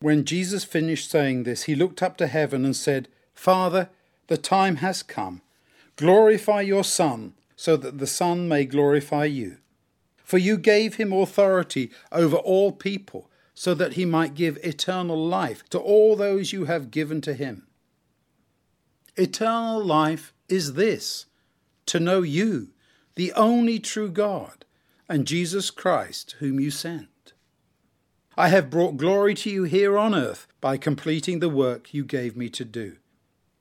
When Jesus finished saying this, he looked up to heaven and said, Father, the time has come. Glorify your Son, so that the Son may glorify you. For you gave him authority over all people, so that he might give eternal life to all those you have given to him. Eternal life is this to know you, the only true God, and Jesus Christ, whom you sent. I have brought glory to you here on earth by completing the work you gave me to do.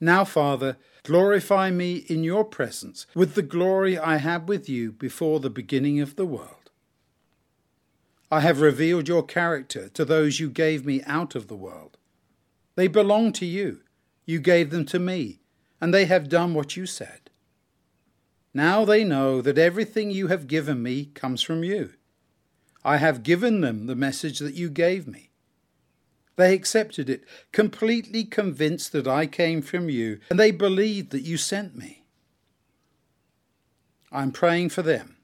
Now, Father, glorify me in your presence with the glory I had with you before the beginning of the world. I have revealed your character to those you gave me out of the world. They belong to you. You gave them to me, and they have done what you said. Now they know that everything you have given me comes from you. I have given them the message that you gave me. They accepted it, completely convinced that I came from you, and they believed that you sent me. I'm praying for them,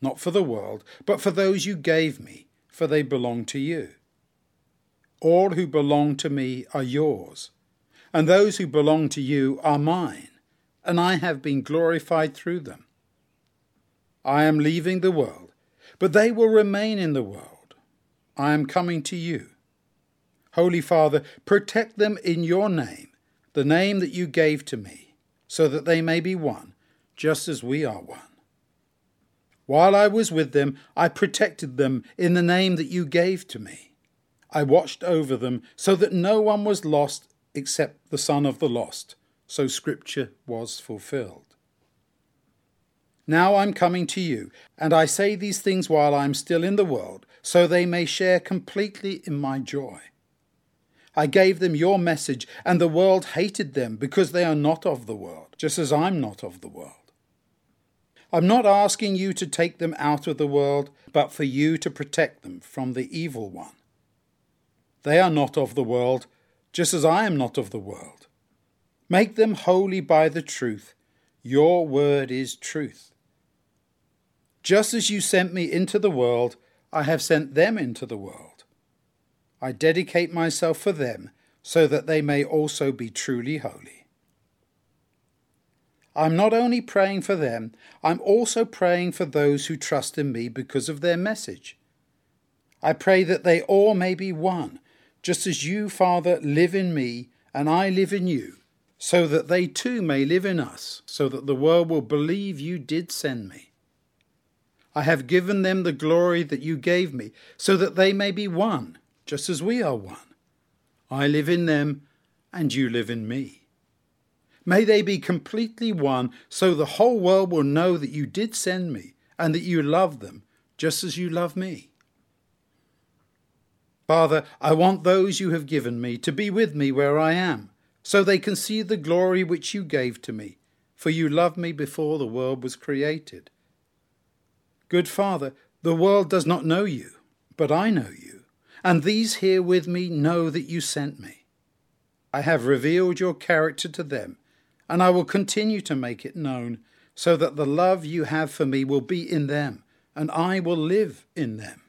not for the world, but for those you gave me, for they belong to you. All who belong to me are yours, and those who belong to you are mine, and I have been glorified through them. I am leaving the world but they will remain in the world. I am coming to you. Holy Father, protect them in your name, the name that you gave to me, so that they may be one, just as we are one. While I was with them, I protected them in the name that you gave to me. I watched over them so that no one was lost except the son of the lost. So Scripture was fulfilled. Now I'm coming to you, and I say these things while I am still in the world, so they may share completely in my joy. I gave them your message, and the world hated them because they are not of the world, just as I'm not of the world. I'm not asking you to take them out of the world, but for you to protect them from the evil one. They are not of the world, just as I am not of the world. Make them holy by the truth. Your word is truth. Just as you sent me into the world, I have sent them into the world. I dedicate myself for them, so that they may also be truly holy. I'm not only praying for them, I'm also praying for those who trust in me because of their message. I pray that they all may be one, just as you, Father, live in me and I live in you, so that they too may live in us, so that the world will believe you did send me. I have given them the glory that you gave me, so that they may be one, just as we are one. I live in them, and you live in me. May they be completely one, so the whole world will know that you did send me, and that you love them, just as you love me. Father, I want those you have given me to be with me where I am, so they can see the glory which you gave to me, for you loved me before the world was created. Good Father, the world does not know you, but I know you, and these here with me know that you sent me. I have revealed your character to them, and I will continue to make it known, so that the love you have for me will be in them, and I will live in them.